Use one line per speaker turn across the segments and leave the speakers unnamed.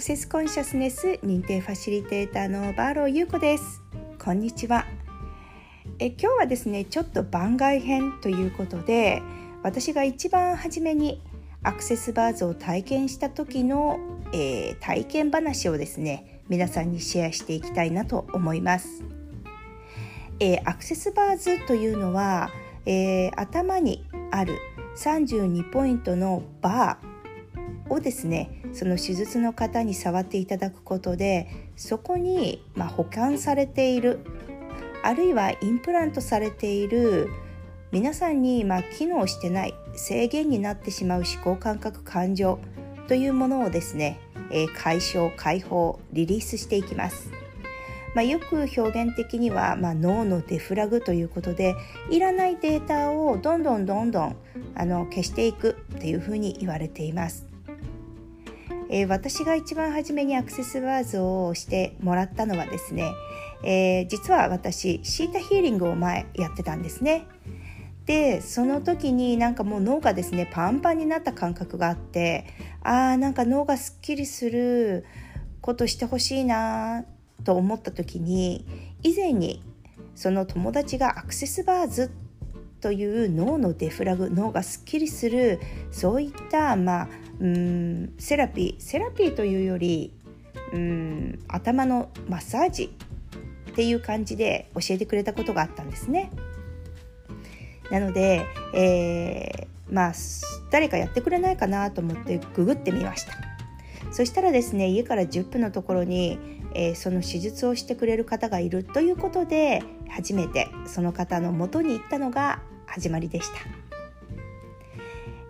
クセスコンシャスネス認定ファシリテーターのバーロー優子です。こんにちは。え今日はですねちょっと番外編ということで私が一番初めにアクセスバーズを体験した時の、えー、体験話をですね皆さんにシェアしていきたいなと思います、えー、アクセスバーズというのは、えー、頭にある32ポイントのバーをですねその手術の方に触っていただくことでそこに、まあ、保管されているあるいはインプラントされている皆さんに、まあ、機能してない制限になってしまう思考感覚感情というものをですね、えー、解消解放リリースしていきます。まあ、よく表現的には、まあ、脳のデフラグということでいらないデータをどんどんどんどんあの消していくっていうふうに言われています。えー、私が一番初めにアクセスワーズをしてもらったのはですね、えー、実は私シータヒーリングを前やってたんですね。でその時になんかもう脳がですねパンパンになった感覚があってあーなんか脳がすっきりすることしてほしいなと思った時に以前にその友達がアクセスバーズという脳のデフラグ脳がすっきりするそういったまあうんセラピーセラピーというよりうん頭のマッサージっていう感じで教えてくれたことがあったんですね。なので、えー、まあ誰かやってくれないかなと思ってググってみました。そしたらですね家から10分のところに、えー、その手術をしてくれる方がいるということで初めてその方の元に行ったのが始まりでした。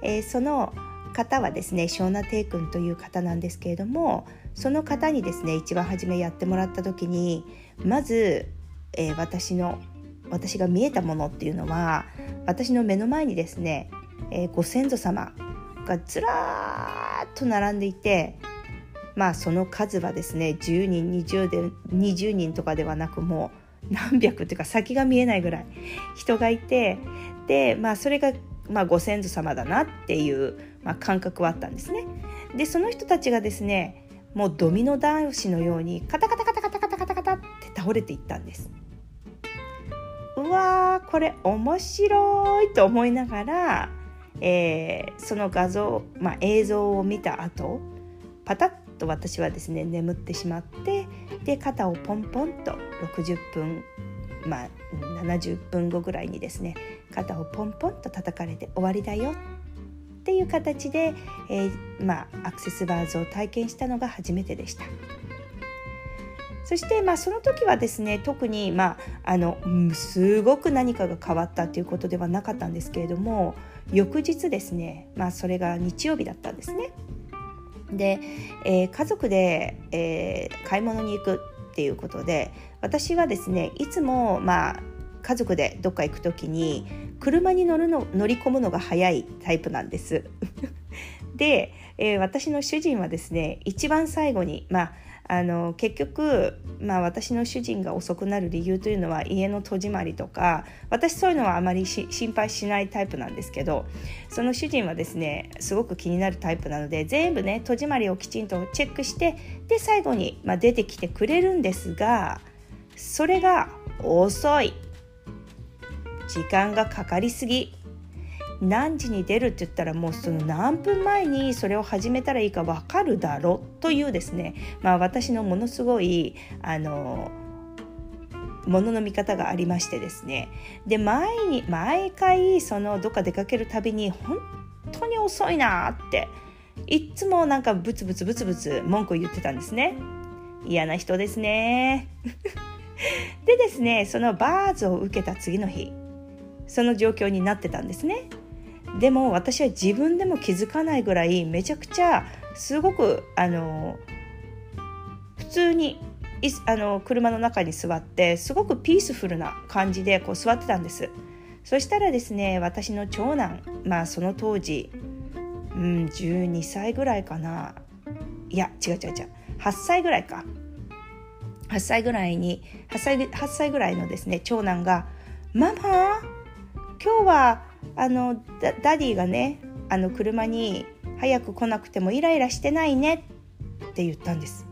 えー、その方はですねショーナ・テイ君という方なんですけれどもその方にですね一番初めやってもらった時にまず、えー、私の私が見えたものっていうのは私の目の前にですね、えー、ご先祖様がずらーっと並んでいてまあその数はですね10人20で20人とかではなくもう何百っていうか先が見えないぐらい人がいてでまあそれがまあ、ご先祖様だなっていう、まあ、感覚はあったんですね。でその人たちがですねもうドミノ倒しのようにカタカタカタカタカタカタカタって倒れていったんです。うわーこれ面白いと思いながら、えー、その画像、まあ、映像を見た後パタッと私はですね眠ってしまってで肩をポンポンと60分まあ70分後ぐらいにですね肩をポンポンと叩かれて終わりだよっていう形で、えー、まあ、アクセスバーズを体験したのが初めてでした。そして、まあ、その時はですね特に、まあ、あのすごく何かが変わったということではなかったんですけれども翌日ですね、まあ、それが日曜日だったんですね。で、えー、家族で、えー、買い物に行くっていうことで私はですねいつも、まあ、家族でどっか行く時に車に乗るの乗り込むのが早いタイプなんです。で、えー、私の主人はですね一番最後に、まあ、あの結局、まあ、私の主人が遅くなる理由というのは家の戸締まりとか私そういうのはあまり心配しないタイプなんですけどその主人はですねすごく気になるタイプなので全部ね戸締まりをきちんとチェックしてで最後に、まあ、出てきてくれるんですがそれが遅い時間がかかりすぎ。何時に出るって言ったらもうその何分前にそれを始めたらいいか分かるだろうというですね、まあ、私のものすごいあのものの見方がありましてですね。で毎に毎回そのどっか出かけるたびに本当に遅いなっていっつもなんかブツブツブツブツ文句を言ってたんですね。嫌な人ですね。でですねそのバーズを受けた次の日その状況になってたんですね。でも私は自分でも気づかないぐらいめちゃくちゃすごくあの普通にあの車の中に座ってすごくピースフルな感じでこう座ってたんです。そしたらですね私の長男まあその当時、うん、12歳ぐらいかな。いや違う違う違う。8歳ぐらいか。8歳ぐらいに8歳 ,8 歳ぐらいのですね長男が「ママ今日はあのダディがねあの車に早く来なくてもイライラしてないねって言ったんです。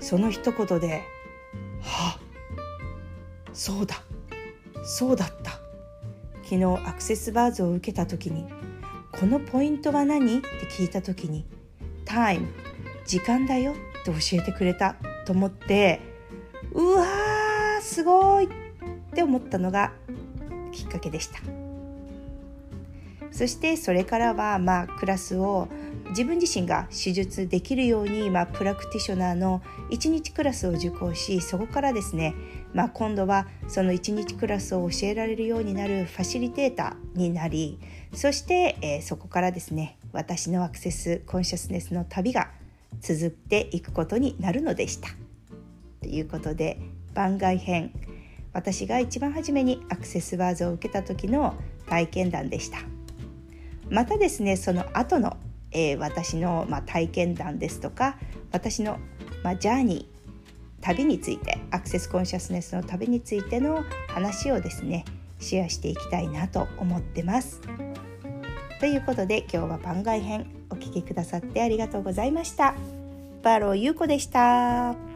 その一言ではそうだそうだった。昨日アクセスバーズを受けた時にこのポイントは何？って聞いた時にタイム時間だよって教えてくれたと思ってうわーすごいって思ったのがきっかけでしたそしてそれからはまあクラスを自分自身が手術できるように、まあ、プラクティショナーの1日クラスを受講しそこからですね、まあ、今度はその1日クラスを教えられるようになるファシリテーターになりそして、え、そこからですね私のアクセスコンシャスネスの旅が続っていくことになるのでした。ということで番外編私が一番初めにアクセスバーズを受けた時の体験談でした。またですねその後のえー、私の、まあ、体験談ですとか私の、まあ、ジャーニー旅についてアクセスコンシャスネスの旅についての話をですねシェアしていきたいなと思ってます。ということで今日は番外編お聴きくださってありがとうございました。バローゆうこでした。